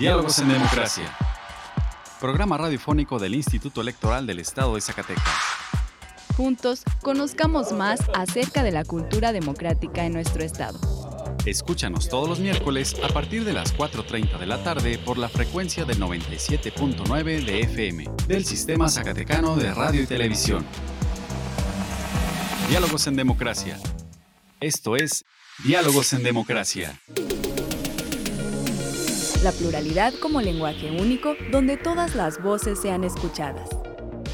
Diálogos en Democracia. Programa radiofónico del Instituto Electoral del Estado de Zacatecas. Juntos, conozcamos más acerca de la cultura democrática en nuestro estado. Escúchanos todos los miércoles a partir de las 4.30 de la tarde por la frecuencia del 97.9 de FM del Sistema Zacatecano de Radio y Televisión. Diálogos en Democracia. Esto es Diálogos en Democracia. La pluralidad como lenguaje único donde todas las voces sean escuchadas.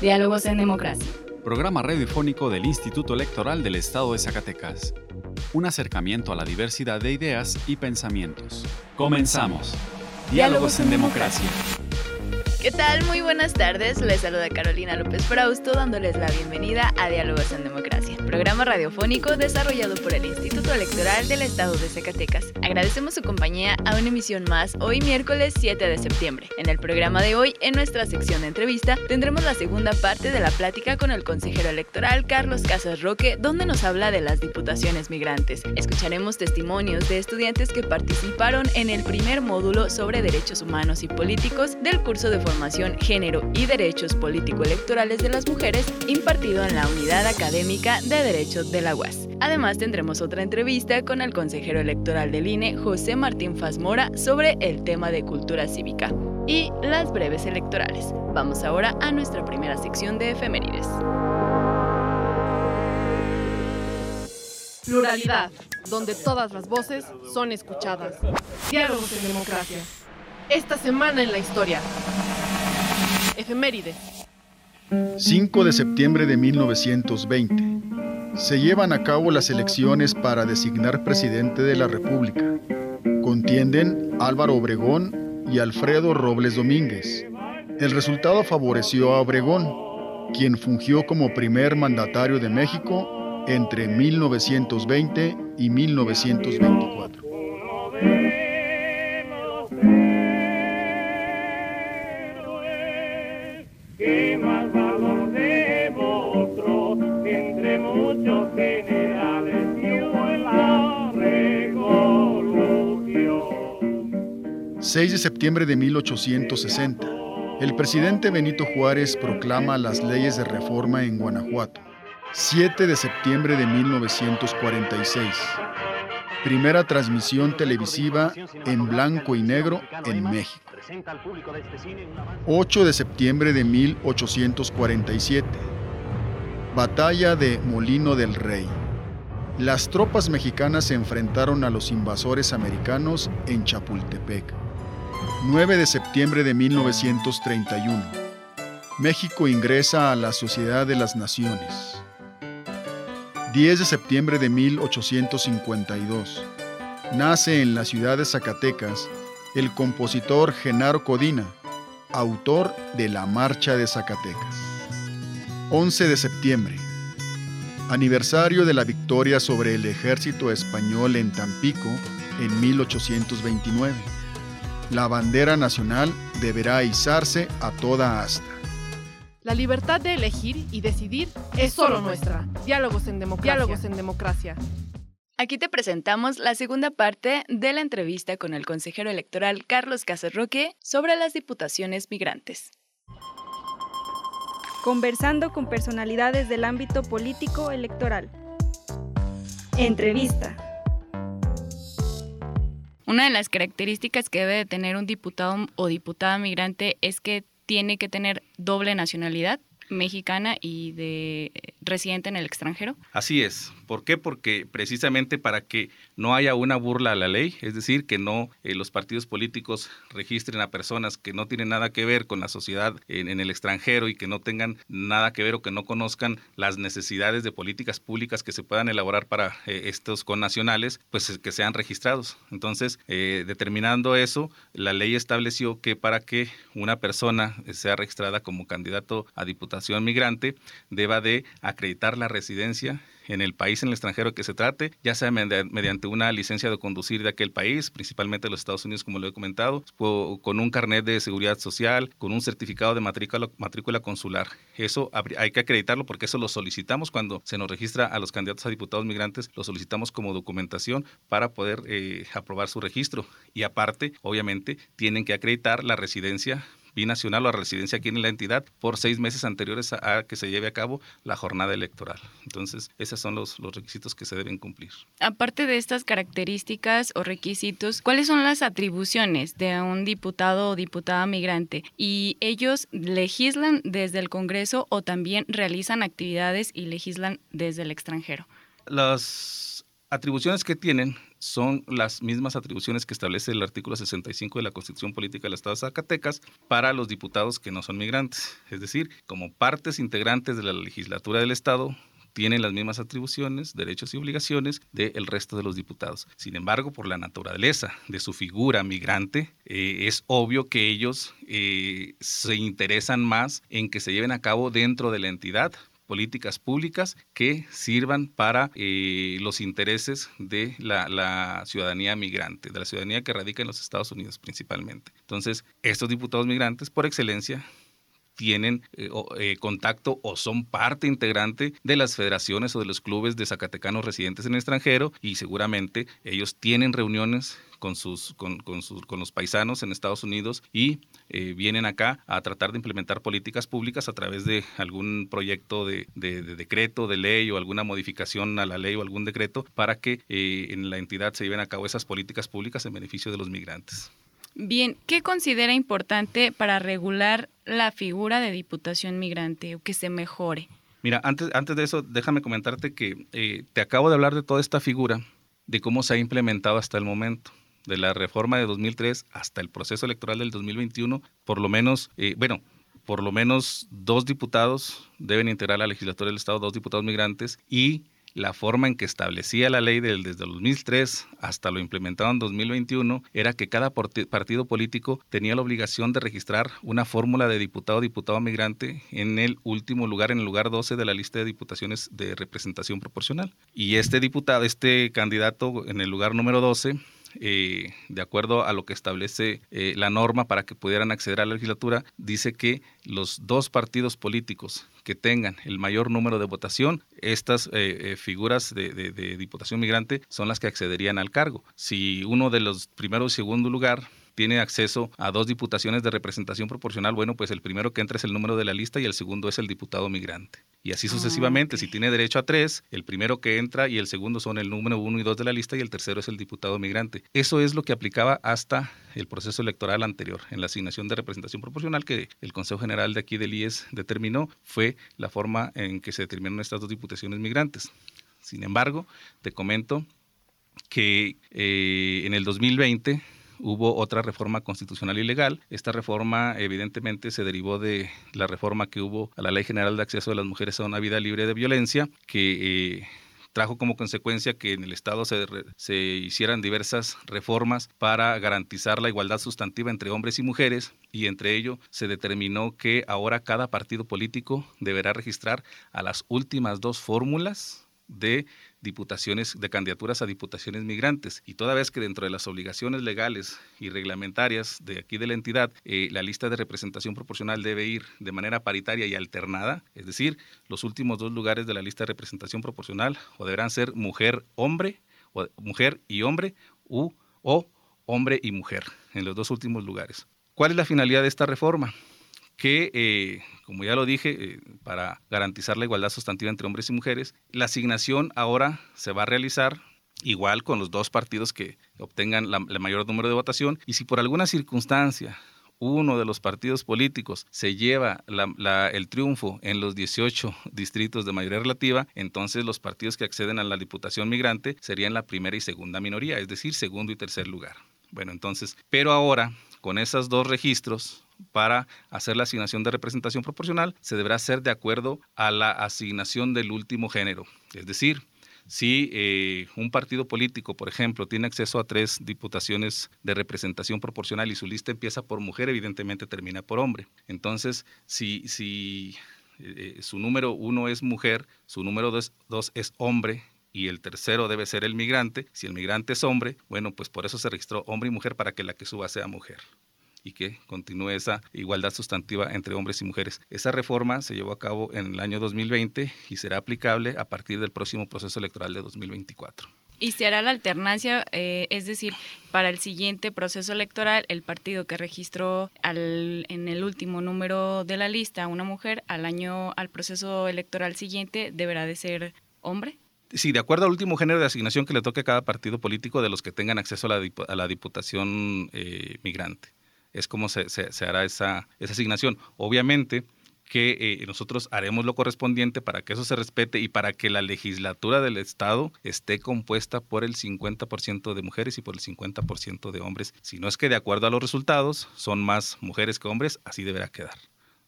Diálogos en Democracia. Programa radiofónico del Instituto Electoral del Estado de Zacatecas. Un acercamiento a la diversidad de ideas y pensamientos. Comenzamos. Diálogos en Democracia. ¿Qué tal? Muy buenas tardes. Les saluda Carolina López Frausto dándoles la bienvenida a Diálogos en Democracia, programa radiofónico desarrollado por el Instituto Electoral del Estado de Zacatecas. Agradecemos su compañía a una emisión más hoy miércoles 7 de septiembre. En el programa de hoy, en nuestra sección de entrevista, tendremos la segunda parte de la plática con el consejero electoral Carlos Casas Roque, donde nos habla de las diputaciones migrantes. Escucharemos testimonios de estudiantes que participaron en el primer módulo sobre derechos humanos y políticos del curso de formación Género y Derechos Político-Electorales de las Mujeres impartido en la Unidad Académica de Derechos de la UAS. Además tendremos otra entrevista con el consejero electoral del INE, José Martín Fazmora, sobre el tema de cultura cívica y las breves electorales. Vamos ahora a nuestra primera sección de efemérides. Pluralidad, donde todas las voces son escuchadas. Diálogos en democracia. Esta semana en la historia. Efemérides. 5 de septiembre de 1920. Se llevan a cabo las elecciones para designar presidente de la República. Contienden Álvaro Obregón y Alfredo Robles Domínguez. El resultado favoreció a Obregón, quien fungió como primer mandatario de México entre 1920 y 1924. 6 de septiembre de 1860. El presidente Benito Juárez proclama las leyes de reforma en Guanajuato. 7 de septiembre de 1946. Primera transmisión televisiva en blanco y negro en México. 8 de septiembre de 1847. Batalla de Molino del Rey. Las tropas mexicanas se enfrentaron a los invasores americanos en Chapultepec. 9 de septiembre de 1931. México ingresa a la Sociedad de las Naciones. 10 de septiembre de 1852. Nace en la ciudad de Zacatecas el compositor Genaro Codina, autor de La Marcha de Zacatecas. 11 de septiembre. Aniversario de la victoria sobre el ejército español en Tampico en 1829 la bandera nacional deberá izarse a toda asta. La libertad de elegir y decidir es solo nuestra. Diálogos en democracia. Diálogos en democracia. Aquí te presentamos la segunda parte de la entrevista con el consejero electoral Carlos Casarroque sobre las diputaciones migrantes. Conversando con personalidades del ámbito político electoral. Entrevista. Una de las características que debe de tener un diputado o diputada migrante es que tiene que tener doble nacionalidad mexicana y de residente en el extranjero. Así es. ¿Por qué? Porque precisamente para que no haya una burla a la ley, es decir, que no eh, los partidos políticos registren a personas que no tienen nada que ver con la sociedad en, el extranjero y que no tengan nada que ver o que no conozcan las necesidades de políticas públicas que se puedan elaborar para eh, estos connacionales, pues que sean registrados. Entonces, eh, determinando eso, la ley estableció que para que una persona sea registrada como candidato a diputación migrante, deba de acreditar la residencia en el país, en el extranjero que se trate, ya sea mediante una licencia de conducir de aquel país, principalmente los Estados Unidos, como lo he comentado, con un carnet de seguridad social, con un certificado de matrícula, matrícula consular. Eso hay que acreditarlo porque eso lo solicitamos cuando se nos registra a los candidatos a diputados migrantes, lo solicitamos como documentación para poder eh, aprobar su registro. Y aparte, obviamente, tienen que acreditar la residencia binacional o a residencia aquí en la entidad por seis meses anteriores a, que se lleve a cabo la jornada electoral. Entonces, esos son los, los requisitos que se deben cumplir. Aparte de estas características o requisitos, ¿cuáles son las atribuciones de un diputado o diputada migrante? ¿Y ellos legislan desde el Congreso o también realizan actividades y legislan desde el extranjero? Las atribuciones que tienen son las mismas atribuciones que establece el artículo 65 de la Constitución Política del Estado de Zacatecas para los diputados que no son migrantes. Es decir, como partes integrantes de la legislatura del Estado, tienen las mismas atribuciones, derechos y obligaciones del resto de los diputados. Sin embargo, por la naturaleza de su figura migrante, eh, es obvio que ellos eh, se interesan más en que se lleven a cabo dentro de la entidad políticas públicas que sirvan para eh, los intereses de la, ciudadanía migrante, de la ciudadanía que radica en los Estados Unidos principalmente. Entonces, estos diputados migrantes, por excelencia, tienen eh, eh, contacto o son parte integrante de las federaciones o de los clubes de zacatecanos residentes en el extranjero y seguramente ellos tienen reuniones con, sus, con, sus, con los paisanos en Estados Unidos y eh, vienen acá a tratar de implementar políticas públicas a través de algún proyecto de, decreto, de ley o alguna modificación a la ley o algún decreto para que en la entidad se lleven a cabo esas políticas públicas en beneficio de los migrantes. Bien, ¿qué considera importante para regular la figura de diputación migrante o que se mejore? Mira, antes, antes de eso, déjame comentarte que eh, te acabo de hablar de toda esta figura, de cómo se ha implementado hasta el momento, de la reforma de 2003 hasta el proceso electoral del 2021, por lo menos, eh, bueno, por lo menos dos diputados deben integrar la legislatura del Estado, dos diputados migrantes, y la forma en que establecía la ley desde el 2003 hasta lo implementado en 2021 era que cada partido político tenía la obligación de registrar una fórmula de diputado diputado migrante en el último lugar, en el lugar 12 de la lista de diputaciones de representación proporcional. Y este diputado, este candidato en el lugar número 12, eh, de acuerdo a lo que establece eh, la norma para que pudieran acceder a la legislatura, dice que los dos partidos políticos que tengan el mayor número de votación, estas eh, figuras de, de diputación migrante son las que accederían al cargo. Si uno de los primeros y segundo lugar tiene acceso a dos diputaciones de representación proporcional, bueno, pues el primero que entra es el número de la lista y el segundo es el diputado migrante. Y así ah, sucesivamente, si tiene derecho a tres, el primero que entra y el segundo son el número uno y dos de la lista y el tercero es el diputado migrante. Eso es lo que aplicaba hasta el proceso electoral anterior. En la asignación de representación proporcional que el Consejo General de aquí del IES determinó, fue la forma en que se determinaron estas dos diputaciones migrantes. Sin embargo, te comento que eh, en el 2020 hubo otra reforma constitucional y legal. Esta reforma evidentemente se derivó de la reforma que hubo a la Ley General de Acceso de las Mujeres a una vida libre de violencia, que... Eh, trajo como consecuencia que en el Estado se, se, hicieran diversas reformas para garantizar la igualdad sustantiva entre hombres y mujeres y entre ello se determinó que ahora cada partido político deberá registrar a las últimas dos fórmulas de diputaciones, de candidaturas a diputaciones migrantes. Y toda vez que dentro de las obligaciones legales y reglamentarias de aquí de la entidad, eh, la lista de representación proporcional debe ir de manera paritaria y alternada, es decir, los últimos dos lugares de la lista de representación proporcional o deberán ser mujer-hombre, o mujer y hombre, u, o hombre y mujer, en los dos últimos lugares. ¿Cuál es la finalidad de esta reforma? Que, eh, como ya lo dije, eh, para garantizar la igualdad sustantiva entre hombres y mujeres, la asignación ahora se va a realizar igual con los dos partidos que obtengan el mayor número de votación y si por alguna circunstancia uno de los partidos políticos se lleva el triunfo en los 18 distritos de mayoría relativa, entonces los partidos que acceden a la diputación migrante serían la primera y segunda minoría, es decir, segundo y tercer lugar. Bueno, entonces, pero ahora con esos dos registros para hacer la asignación de representación proporcional se deberá hacer de acuerdo a la asignación del último género. Es decir, si eh, un partido político, por ejemplo, tiene acceso a tres diputaciones de representación proporcional y su lista empieza por mujer, evidentemente termina por hombre. Entonces, si, si eh, su número uno es mujer, su número dos es hombre y el tercero debe ser el migrante. Si el migrante es hombre, bueno, pues por eso se registró hombre y mujer para que la que suba sea mujer y que continúe esa igualdad sustantiva entre hombres y mujeres. Esa reforma se llevó a cabo en el año 2020 y será aplicable a partir del próximo proceso electoral de 2024. Y se hará la alternancia, eh, es decir, para el siguiente proceso electoral, el partido que registró al, en el último número de la lista una mujer, al año, al proceso electoral siguiente, deberá de ser hombre. Sí, de acuerdo al último género de asignación que le toque a cada partido político de los que tengan acceso a la, a la diputación eh, migrante es como se, hará esa, asignación. Obviamente que eh, nosotros haremos lo correspondiente para que eso se respete y para que la legislatura del Estado esté compuesta por el 50% de mujeres y por el 50% de hombres. Si no es que de acuerdo a los resultados son más mujeres que hombres, así deberá quedar.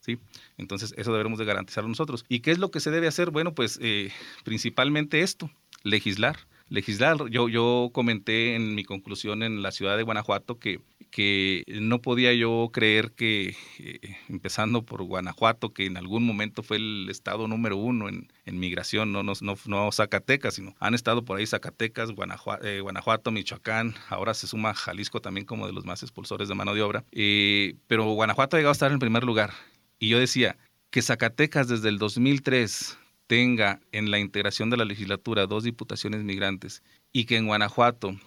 ¿Sí? Entonces, eso debemos de garantizarlo nosotros. ¿Y qué es lo que se debe hacer? Bueno, pues eh, principalmente esto, legislar legislar. Yo, yo comenté en mi conclusión en la ciudad de Guanajuato que, que no podía yo creer que, eh, empezando por Guanajuato, que en algún momento fue el estado número uno en, en migración, no, no, no, Zacatecas, sino han estado por ahí Zacatecas, Guanajuato, eh, Guanajuato, Michoacán, ahora se suma Jalisco también como de los más expulsores de mano de obra. Eh, pero Guanajuato ha llegado a estar en primer lugar. Y yo decía que Zacatecas desde el 2003 tenga en la integración de la legislatura dos diputaciones migrantes y que en Guanajuato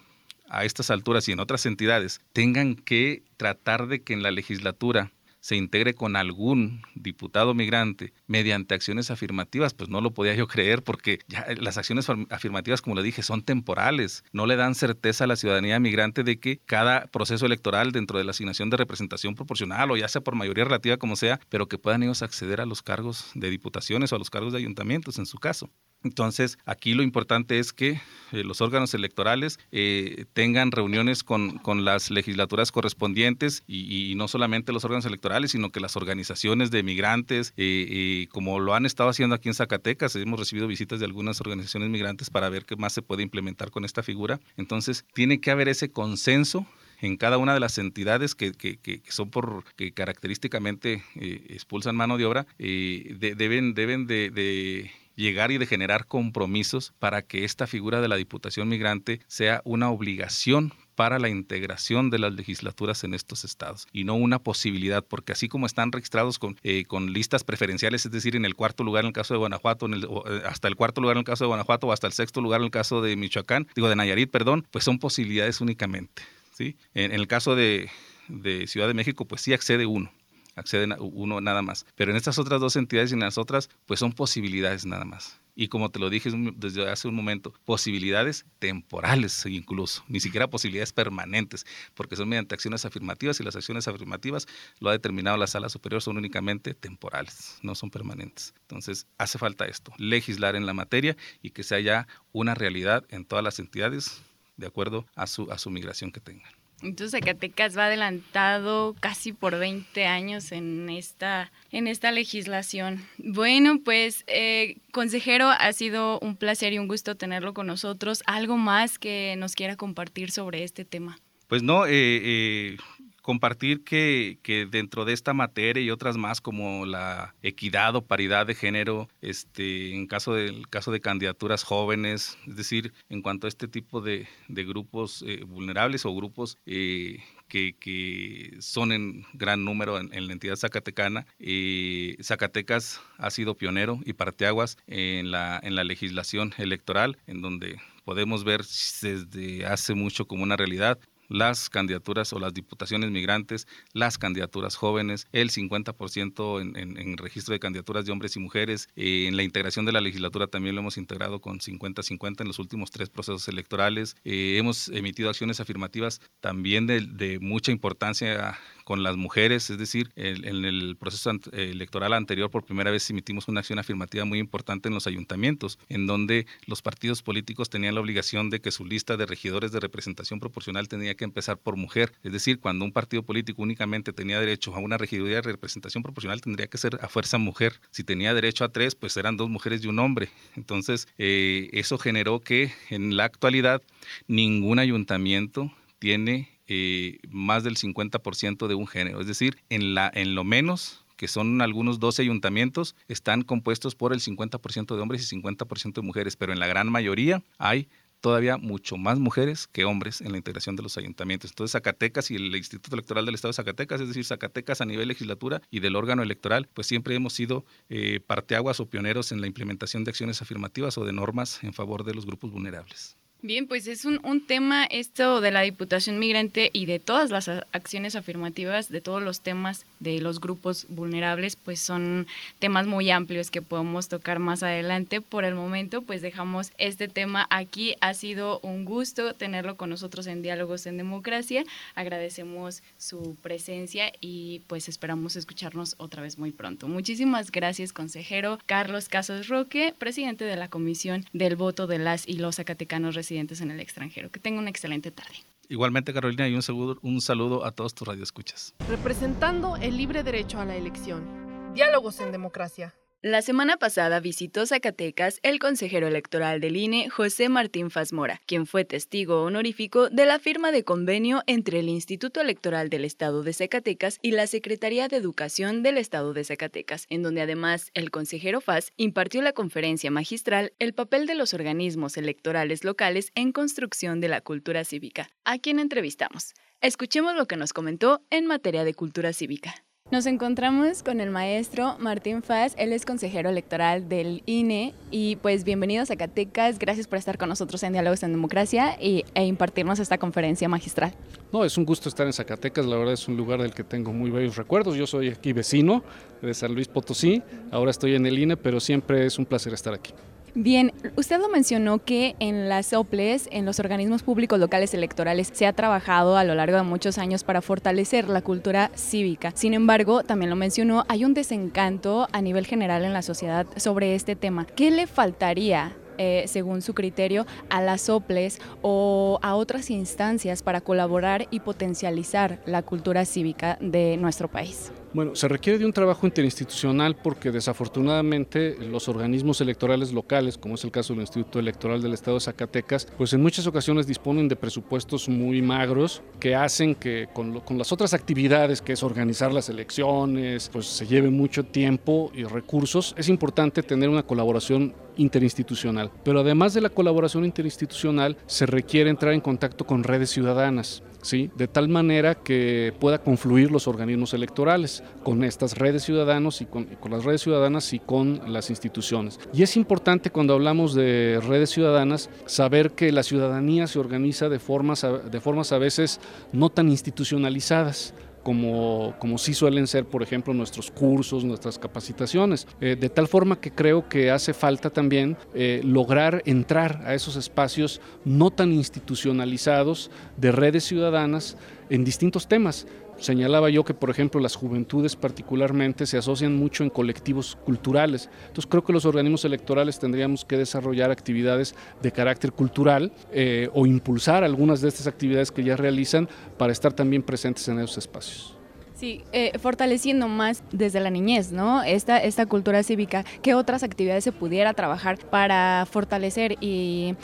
a estas alturas y en otras entidades tengan que tratar de que en la legislatura se integre con algún diputado migrante mediante acciones afirmativas, pues no lo podía yo creer porque ya las acciones afirmativas, como le dije, son temporales, no le dan certeza a la ciudadanía migrante de que cada proceso electoral dentro de la asignación de representación proporcional o ya sea por mayoría relativa como sea, pero que puedan ellos acceder a los cargos de diputaciones o a los cargos de ayuntamientos en su caso. Entonces, aquí lo importante es que eh, los órganos electorales eh, tengan reuniones con, con, las legislaturas correspondientes y, no solamente los órganos electorales, sino que las organizaciones de migrantes, eh, como lo han estado haciendo aquí en Zacatecas, hemos recibido visitas de algunas organizaciones migrantes para ver qué más se puede implementar con esta figura. Entonces, tiene que haber ese consenso en cada una de las entidades que, que, que son por que característicamente expulsan mano de obra, deben, deben de llegar y de generar compromisos para que esta figura de la Diputación Migrante sea una obligación para la integración de las legislaturas en estos estados y no una posibilidad, porque así como están registrados con, eh, con listas preferenciales, es decir, en el cuarto lugar en el caso de Guanajuato, en el, eh, hasta el cuarto lugar en el caso de Guanajuato o hasta el sexto lugar en el caso de Michoacán, digo de Nayarit, perdón, pues son posibilidades únicamente. ¿sí? En, el caso de, de Ciudad de México, pues sí accede uno acceden uno nada más. Pero en estas otras dos entidades y en las otras, pues son posibilidades nada más. Y como te lo dije desde hace un momento, posibilidades temporales incluso, ni siquiera posibilidades permanentes, porque son mediante acciones afirmativas y las acciones afirmativas, lo ha determinado la sala superior, son únicamente temporales, no son permanentes. Entonces, hace falta esto, legislar en la materia y que sea ya una realidad en todas las entidades de acuerdo a su, a su migración que tengan. Entonces Zacatecas va adelantado casi por 20 años en esta, en esta legislación. Bueno, pues eh, consejero, ha sido un placer y un gusto tenerlo con nosotros. ¿Algo más que nos quiera compartir sobre este tema? Pues no, eh, eh, compartir que, que, dentro de esta materia y otras más como la equidad o paridad de género, este, en caso del caso de candidaturas jóvenes, es decir, en cuanto a este tipo de, de grupos eh, vulnerables o grupos eh, que, que, son en gran número en, la entidad zacatecana. Eh, Zacatecas ha sido pionero y parteaguas en la, en la legislación electoral, en donde podemos ver desde hace mucho como una realidad las candidaturas o las diputaciones migrantes, las candidaturas jóvenes, el 50% en, en, registro de candidaturas de hombres y mujeres. Eh, en la integración de la legislatura también lo hemos integrado con 50-50 en los últimos tres procesos electorales. Eh, hemos emitido acciones afirmativas también de, de mucha importancia con las mujeres, es decir, en, el proceso electoral anterior por primera vez emitimos una acción afirmativa muy importante en los ayuntamientos, en donde los partidos políticos tenían la obligación de que su lista de regidores de representación proporcional tenía que empezar por mujer, es decir, cuando un partido político únicamente tenía derecho a una regiduría de representación proporcional tendría que ser a fuerza mujer, si tenía derecho a tres, pues eran dos mujeres y un hombre, entonces eh, eso generó que en la actualidad ningún ayuntamiento tiene eh, más del 50% de un género. Es decir, en, la, en lo menos que son algunos 12 ayuntamientos, están compuestos por el 50% de hombres y 50% de mujeres, pero en la gran mayoría hay todavía mucho más mujeres que hombres en la integración de los ayuntamientos. Entonces, Zacatecas y el Instituto Electoral del Estado de Zacatecas, es decir, Zacatecas a nivel legislatura y del órgano electoral, pues siempre hemos sido eh, parteaguas o pioneros en la implementación de acciones afirmativas o de normas en favor de los grupos vulnerables. Bien, pues es un, un, tema esto de la Diputación Migrante y de todas las acciones afirmativas, de todos los temas de los grupos vulnerables, pues son temas muy amplios que podemos tocar más adelante. Por el momento, pues dejamos este tema aquí. Ha sido un gusto tenerlo con nosotros en Diálogos en Democracia. Agradecemos su presencia y pues esperamos escucharnos otra vez muy pronto. Muchísimas gracias, consejero Carlos Casos Roque, presidente de la Comisión del Voto de las y los Zacatecanos en el extranjero. Que tenga una excelente tarde. Igualmente, Carolina, y un saludo, un saludo a todos tus radioescuchas. Representando el libre derecho a la elección. Diálogos en democracia. La semana pasada visitó Zacatecas el consejero electoral del INE, José Martín Fazmora, quien fue testigo honorífico de la firma de convenio entre el Instituto Electoral del Estado de Zacatecas y la Secretaría de Educación del Estado de Zacatecas, en donde además el consejero Faz impartió la conferencia magistral El papel de los organismos electorales locales en construcción de la cultura cívica, a quien entrevistamos. Escuchemos lo que nos comentó en materia de cultura cívica. Nos encontramos con el maestro Martín Faz, él es consejero electoral del INE y pues bienvenidos a Zacatecas, gracias por estar con nosotros en Diálogos en Democracia y, e impartirnos esta conferencia magistral. No, es un gusto estar en Zacatecas, la verdad es un lugar del que tengo muy bellos recuerdos, yo soy aquí vecino de San Luis Potosí, ahora estoy en el INE, pero siempre es un placer estar aquí. Bien, usted lo mencionó que en las OPLES, en los organismos públicos locales electorales, se ha trabajado a lo largo de muchos años para fortalecer la cultura cívica. Sin embargo, también lo mencionó, hay un desencanto a nivel general en la sociedad sobre este tema. ¿Qué le faltaría eh, según su criterio, a las OPLES o a otras instancias para colaborar y potencializar la cultura cívica de nuestro país? Bueno, se requiere de un trabajo interinstitucional porque desafortunadamente los organismos electorales locales, como es el caso del Instituto Electoral del Estado de Zacatecas, pues en muchas ocasiones disponen de presupuestos muy magros que hacen que con, con las otras actividades, que es organizar las elecciones, pues se lleve mucho tiempo y recursos. Es importante tener una colaboración interinstitucional. Pero además de la colaboración interinstitucional, se requiere entrar en contacto con redes ciudadanas. ¿sí? de tal manera que pueda confluir los organismos electorales con estas redes ciudadanos y con, las redes ciudadanas y con las instituciones. Y es importante cuando hablamos de redes ciudadanas saber que la ciudadanía se organiza de formas, de formas a veces no tan institucionalizadas como, como sí suelen ser, por ejemplo, nuestros cursos, nuestras capacitaciones. Eh, de tal forma que creo que hace falta también eh, lograr entrar a esos espacios no tan institucionalizados de redes ciudadanas en distintos temas. Señalaba yo que, por ejemplo, las juventudes particularmente se asocian mucho en colectivos culturales. Entonces creo que los organismos electorales tendríamos que desarrollar actividades de carácter cultural eh, o impulsar algunas de estas actividades que ya realizan para estar también presentes en esos espacios. Sí, eh, fortaleciendo más desde la niñez, ¿no? Esta, esta cultura cívica, ¿qué otras actividades se pudiera trabajar para fortalecer y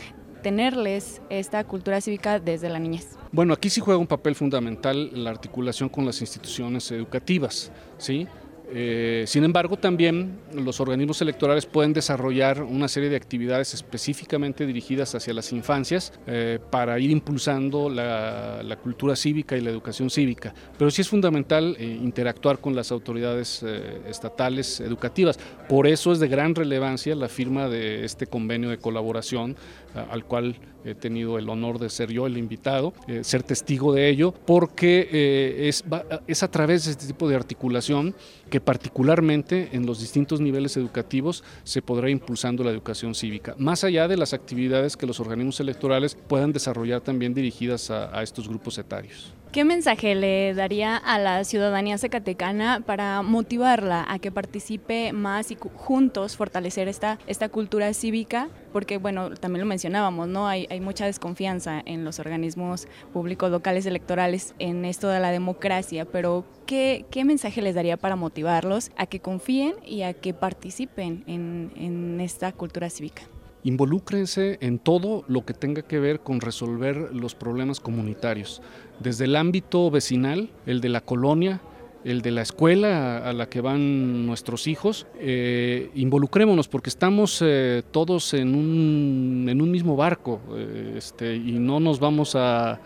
tenerles esta cultura cívica desde la niñez? Bueno, aquí sí juega un papel fundamental la articulación con las instituciones educativas, ¿sí? Eh, sin embargo, también los organismos electorales pueden desarrollar una serie de actividades específicamente dirigidas hacia las infancias eh, para ir impulsando la, cultura cívica y la educación cívica. Pero sí es fundamental eh, interactuar con las autoridades estatales educativas. Por eso es de gran relevancia la firma de este convenio de colaboración al cual he tenido el honor de ser yo el invitado, ser testigo de ello, porque es, es a través de este tipo de articulación que particularmente en los distintos niveles educativos se podrá impulsando la educación cívica, más allá de las actividades que los organismos electorales puedan desarrollar también dirigidas a, estos grupos etarios. ¿Qué mensaje le daría a la ciudadanía zacatecana para motivarla a que participe más y juntos fortalecer esta, esta cultura cívica? Porque, bueno, también lo mencionábamos, ¿no? Hay, mucha desconfianza en los organismos públicos locales electorales en esto de la democracia, pero ¿qué, qué mensaje les daría para motivarlos a que confíen y a que participen en, en esta cultura cívica? involúcrense en todo lo que tenga que ver con resolver los problemas comunitarios, desde el ámbito vecinal, el de la colonia, el de la escuela a la que van nuestros hijos, eh, involucrémonos porque estamos eh, todos en un, en un, mismo barco eh, este, y no nos vamos a,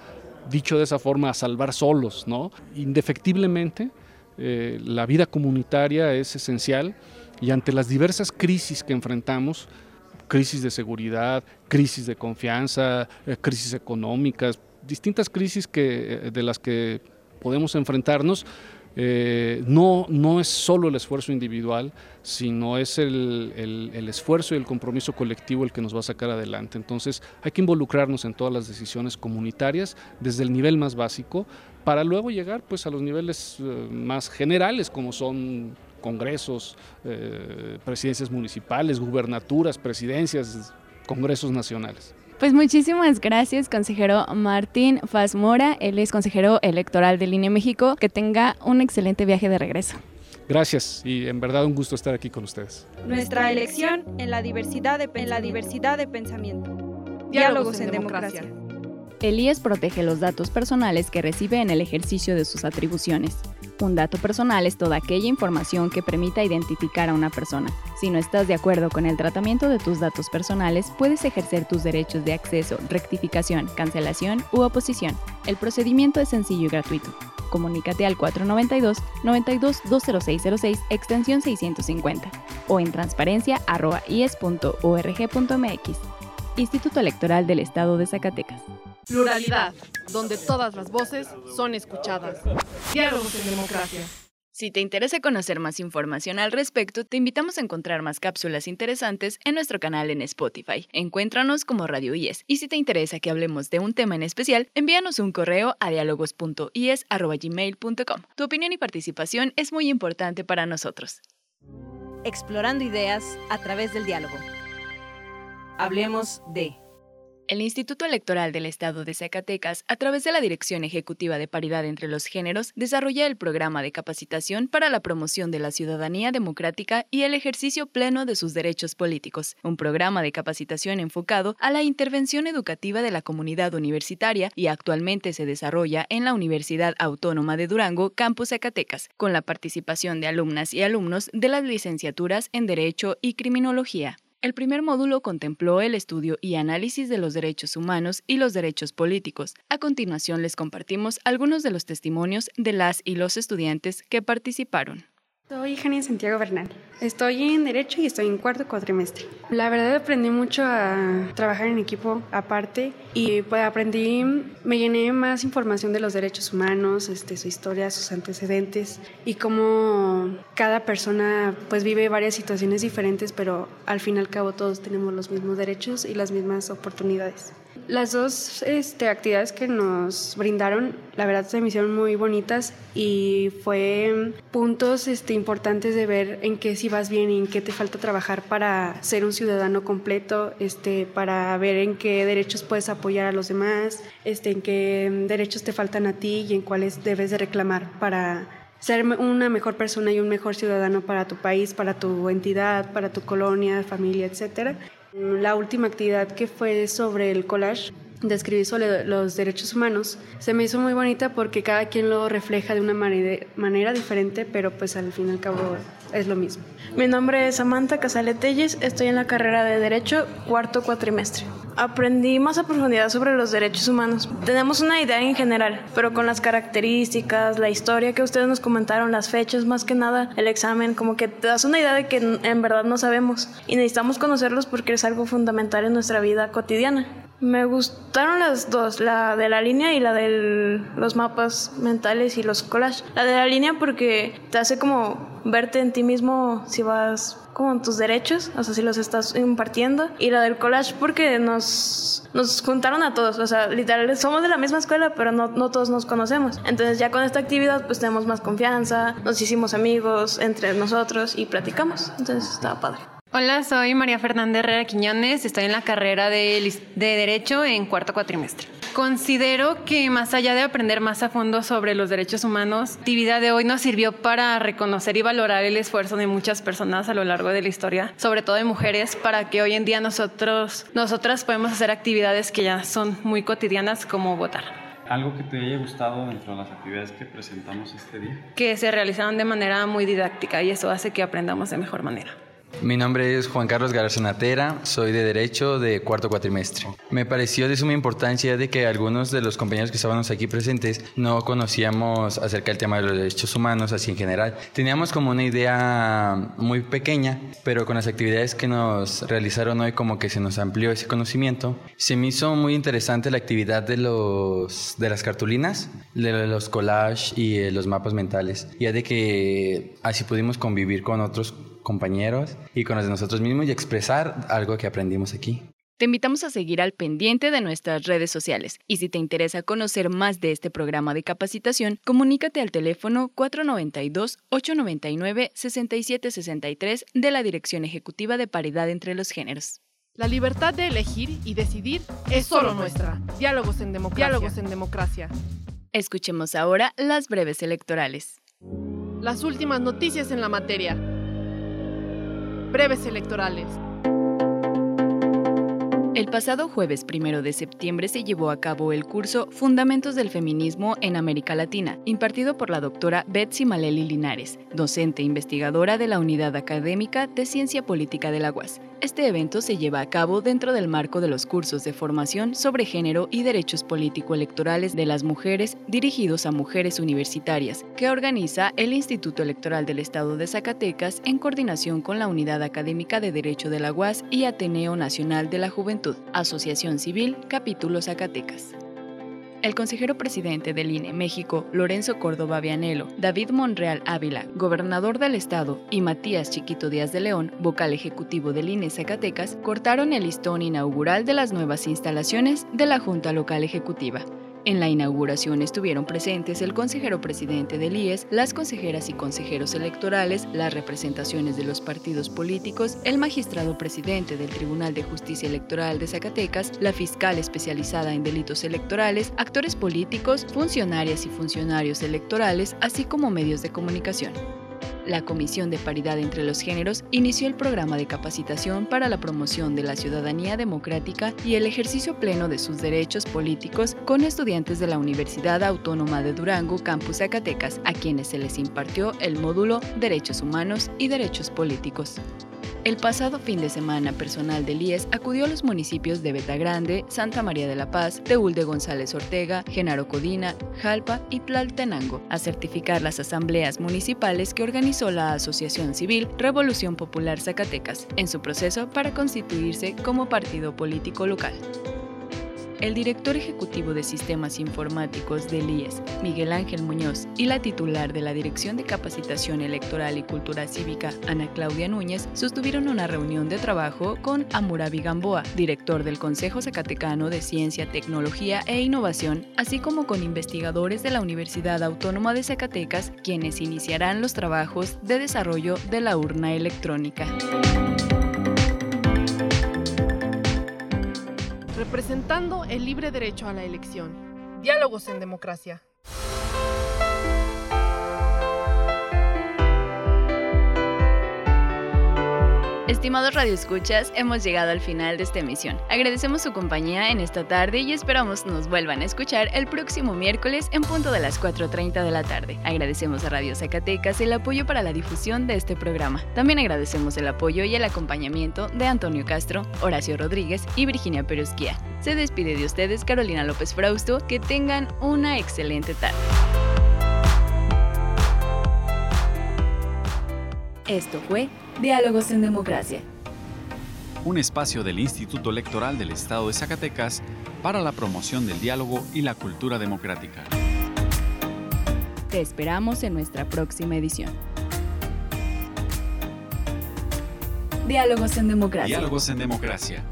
dicho de esa forma, a salvar solos. ¿no? Indefectiblemente, la vida comunitaria es esencial y ante las diversas crisis que enfrentamos, crisis de seguridad, crisis de confianza, crisis económicas, distintas crisis que, de las que podemos enfrentarnos, eh, no, no es solo el esfuerzo individual, sino es el, el, esfuerzo y el compromiso colectivo el que nos va a sacar adelante. Entonces hay que involucrarnos en todas las decisiones comunitarias desde el nivel más básico para luego llegar pues, a los niveles eh, más generales como son congresos, eh, presidencias municipales, gubernaturas, presidencias, congresos nacionales. Pues muchísimas gracias, consejero Martín Fazmora. Él es consejero electoral de Línea México. Que tenga un excelente viaje de regreso. Gracias y en verdad un gusto estar aquí con ustedes. Nuestra elección en la diversidad de, en la diversidad de pensamiento. Diálogos, en, democracia. Elías protege los datos personales que recibe en el ejercicio de sus atribuciones. Un dato personal es toda aquella información que permita identificar a una persona. Si no estás de acuerdo con el tratamiento de tus datos personales, puedes ejercer tus derechos de acceso, rectificación, cancelación u oposición. El procedimiento es sencillo y gratuito. Comunícate al 492-92-20606, extensión 650, o en transparencia.ies.org.mx. Instituto Electoral del Estado de Zacatecas. Pluralidad, donde todas las voces son escuchadas. Diálogos en democracia. Si te interesa conocer más información al respecto, te invitamos a encontrar más cápsulas interesantes en nuestro canal en Spotify. Encuéntranos como Radio IES. Y si te interesa que hablemos de un tema en especial, envíanos un correo a dialogos.ies.gmail.com. Tu opinión y participación es muy importante para nosotros. Explorando ideas a través del diálogo. Hablemos de... El Instituto Electoral del Estado de Zacatecas, a través de la Dirección Ejecutiva de Paridad entre los Géneros, desarrolla el programa de capacitación para la promoción de la ciudadanía democrática y el ejercicio pleno de sus derechos políticos, un programa de capacitación enfocado a la intervención educativa de la comunidad universitaria y actualmente se desarrolla en la Universidad Autónoma de Durango, Campus Zacatecas, con la participación de alumnas y alumnos de las licenciaturas en Derecho y Criminología. El primer módulo contempló el estudio y análisis de los derechos humanos y los derechos políticos. A continuación les compartimos algunos de los testimonios de las y los estudiantes que participaron. Soy Jania Santiago Bernal. Estoy en Derecho y estoy en cuarto cuatrimestre. La verdad aprendí mucho a trabajar en equipo aparte y pues aprendí, me llené más información de los derechos humanos, este, su historia, sus antecedentes y cómo cada persona pues vive varias situaciones diferentes, pero al fin y al cabo todos tenemos los mismos derechos y las mismas oportunidades. Las dos este, actividades que nos brindaron, la verdad se me hicieron muy bonitas y fue puntos este, importantes de ver en qué si vas bien y en qué te falta trabajar para ser un ciudadano completo, este, para ver en qué derechos puedes apoyar a los demás, este, en qué derechos te faltan a ti y en cuáles debes de reclamar para ser una mejor persona y un mejor ciudadano para tu país, para tu entidad, para tu colonia, familia, etcétera. La última actividad que fue sobre el collage de escribir sobre los derechos humanos se me hizo muy bonita porque cada quien lo refleja de una manera, diferente, pero pues al fin y al cabo es lo mismo. Mi nombre es Samantha Casale Telles, estoy en la carrera de Derecho, cuarto cuatrimestre. Aprendí más a profundidad sobre los derechos humanos. Tenemos una idea en general, pero con las características, la historia que ustedes nos comentaron, las fechas, más que nada el examen, como que te das una idea de que en verdad no sabemos y necesitamos conocerlos porque es algo fundamental en nuestra vida cotidiana. Me gustaron las dos, la de la línea y la de los mapas mentales y los collages. La de la línea porque te hace como verte en ti mismo si vas como tus derechos, o sea, si los estás impartiendo. Y la del collage porque nos, nos juntaron a todos, o sea, literal, somos de la misma escuela, pero no, no todos nos conocemos. Entonces ya con esta actividad pues tenemos más confianza, nos hicimos amigos entre nosotros y platicamos. Entonces estaba padre. Hola, soy María Fernanda Herrera Quiñones, estoy en la carrera de, Derecho en cuarto cuatrimestre. Considero que más allá de aprender más a fondo sobre los derechos humanos, la actividad de hoy nos sirvió para reconocer y valorar el esfuerzo de muchas personas a lo largo de la historia, sobre todo de mujeres, para que hoy en día nosotros, nosotras podemos hacer actividades que ya son muy cotidianas como votar. ¿Algo que te haya gustado dentro de las actividades que presentamos este día? Que se realizaron de manera muy didáctica y eso hace que aprendamos de mejor manera. Mi nombre es Juan Carlos Natera, soy de Derecho de cuarto cuatrimestre. Me pareció de suma importancia de que algunos de los compañeros que estábamos aquí presentes no conocíamos acerca del tema de los derechos humanos así en general. Teníamos como una idea muy pequeña, pero con las actividades que nos realizaron hoy como que se nos amplió ese conocimiento. Se me hizo muy interesante la actividad de, los, de las cartulinas, de los collages y eh, los mapas mentales, ya de que así pudimos convivir con otros compañeros y con los de nosotros mismos y expresar algo que aprendimos aquí. Te invitamos a seguir al pendiente de nuestras redes sociales y si te interesa conocer más de este programa de capacitación, comunícate al teléfono 492-899-6763 de la Dirección Ejecutiva de Paridad entre los Géneros. La libertad de elegir y decidir es solo nuestra. Diálogos en democracia. Diálogos en democracia. Escuchemos ahora las breves electorales. Las últimas noticias en la materia breves electorales. El pasado jueves primero de septiembre se llevó a cabo el curso Fundamentos del Feminismo en América Latina, impartido por la doctora Betsy Maleli Linares, docente e investigadora de la Unidad Académica de Ciencia Política de la UAS. Este evento se lleva a cabo dentro del marco de los cursos de formación sobre género y derechos político-electorales de las mujeres dirigidos a mujeres universitarias, que organiza el Instituto Electoral del Estado de Zacatecas en coordinación con la Unidad Académica de Derecho de la UAS y Ateneo Nacional de la Juventud, Asociación Civil, Capítulo Zacatecas. El consejero presidente del INE México, Lorenzo Córdoba Vianelo, David Monreal Ávila, gobernador del estado, y Matías Chiquito Díaz de León, vocal ejecutivo del INE Zacatecas, cortaron el listón inaugural de las nuevas instalaciones de la Junta Local Ejecutiva. En la inauguración estuvieron presentes el consejero presidente del IES, las consejeras y consejeros electorales, las representaciones de los partidos políticos, el magistrado presidente del Tribunal de Justicia Electoral de Zacatecas, la fiscal especializada en delitos electorales, actores políticos, funcionarias y funcionarios electorales, así como medios de comunicación la Comisión de Paridad entre los Géneros inició el programa de capacitación para la promoción de la ciudadanía democrática y el ejercicio pleno de sus derechos políticos con estudiantes de la Universidad Autónoma de Durango, Campus Zacatecas, a quienes se les impartió el módulo Derechos Humanos y Derechos Políticos. El pasado fin de semana, personal del IES acudió a los municipios de Betagrande, Santa María de la Paz, Teúl de González Ortega, Genaro Codina, Jalpa y Tlaltenango a certificar las asambleas municipales que organizó la Asociación Civil Revolución Popular Zacatecas en su proceso para constituirse como partido político local el director ejecutivo de Sistemas Informáticos del IES, Miguel Ángel Muñoz, y la titular de la Dirección de Capacitación Electoral y Cultura Cívica, Ana Claudia Núñez, sostuvieron una reunión de trabajo con Amurabi Gamboa, director del Consejo Zacatecano de Ciencia, Tecnología e Innovación, así como con investigadores de la Universidad Autónoma de Zacatecas, quienes iniciarán los trabajos de desarrollo de la urna electrónica. Representando el libre derecho a la elección. Diálogos en democracia. Estimados radioescuchas, hemos llegado al final de esta emisión. Agradecemos su compañía en esta tarde y esperamos nos vuelvan a escuchar el próximo miércoles en punto de las 4.30 de la tarde. Agradecemos a Radio Zacatecas el apoyo para la difusión de este programa. También agradecemos el apoyo y el acompañamiento de Antonio Castro, Horacio Rodríguez y Virginia Perusquía. Se despide de ustedes Carolina López Frausto. Que tengan una excelente tarde. Esto fue Diálogos en Democracia. Un espacio del Instituto Electoral del Estado de Zacatecas para la promoción del diálogo y la cultura democrática. Te esperamos en nuestra próxima edición. Diálogos en Democracia. Diálogos en Democracia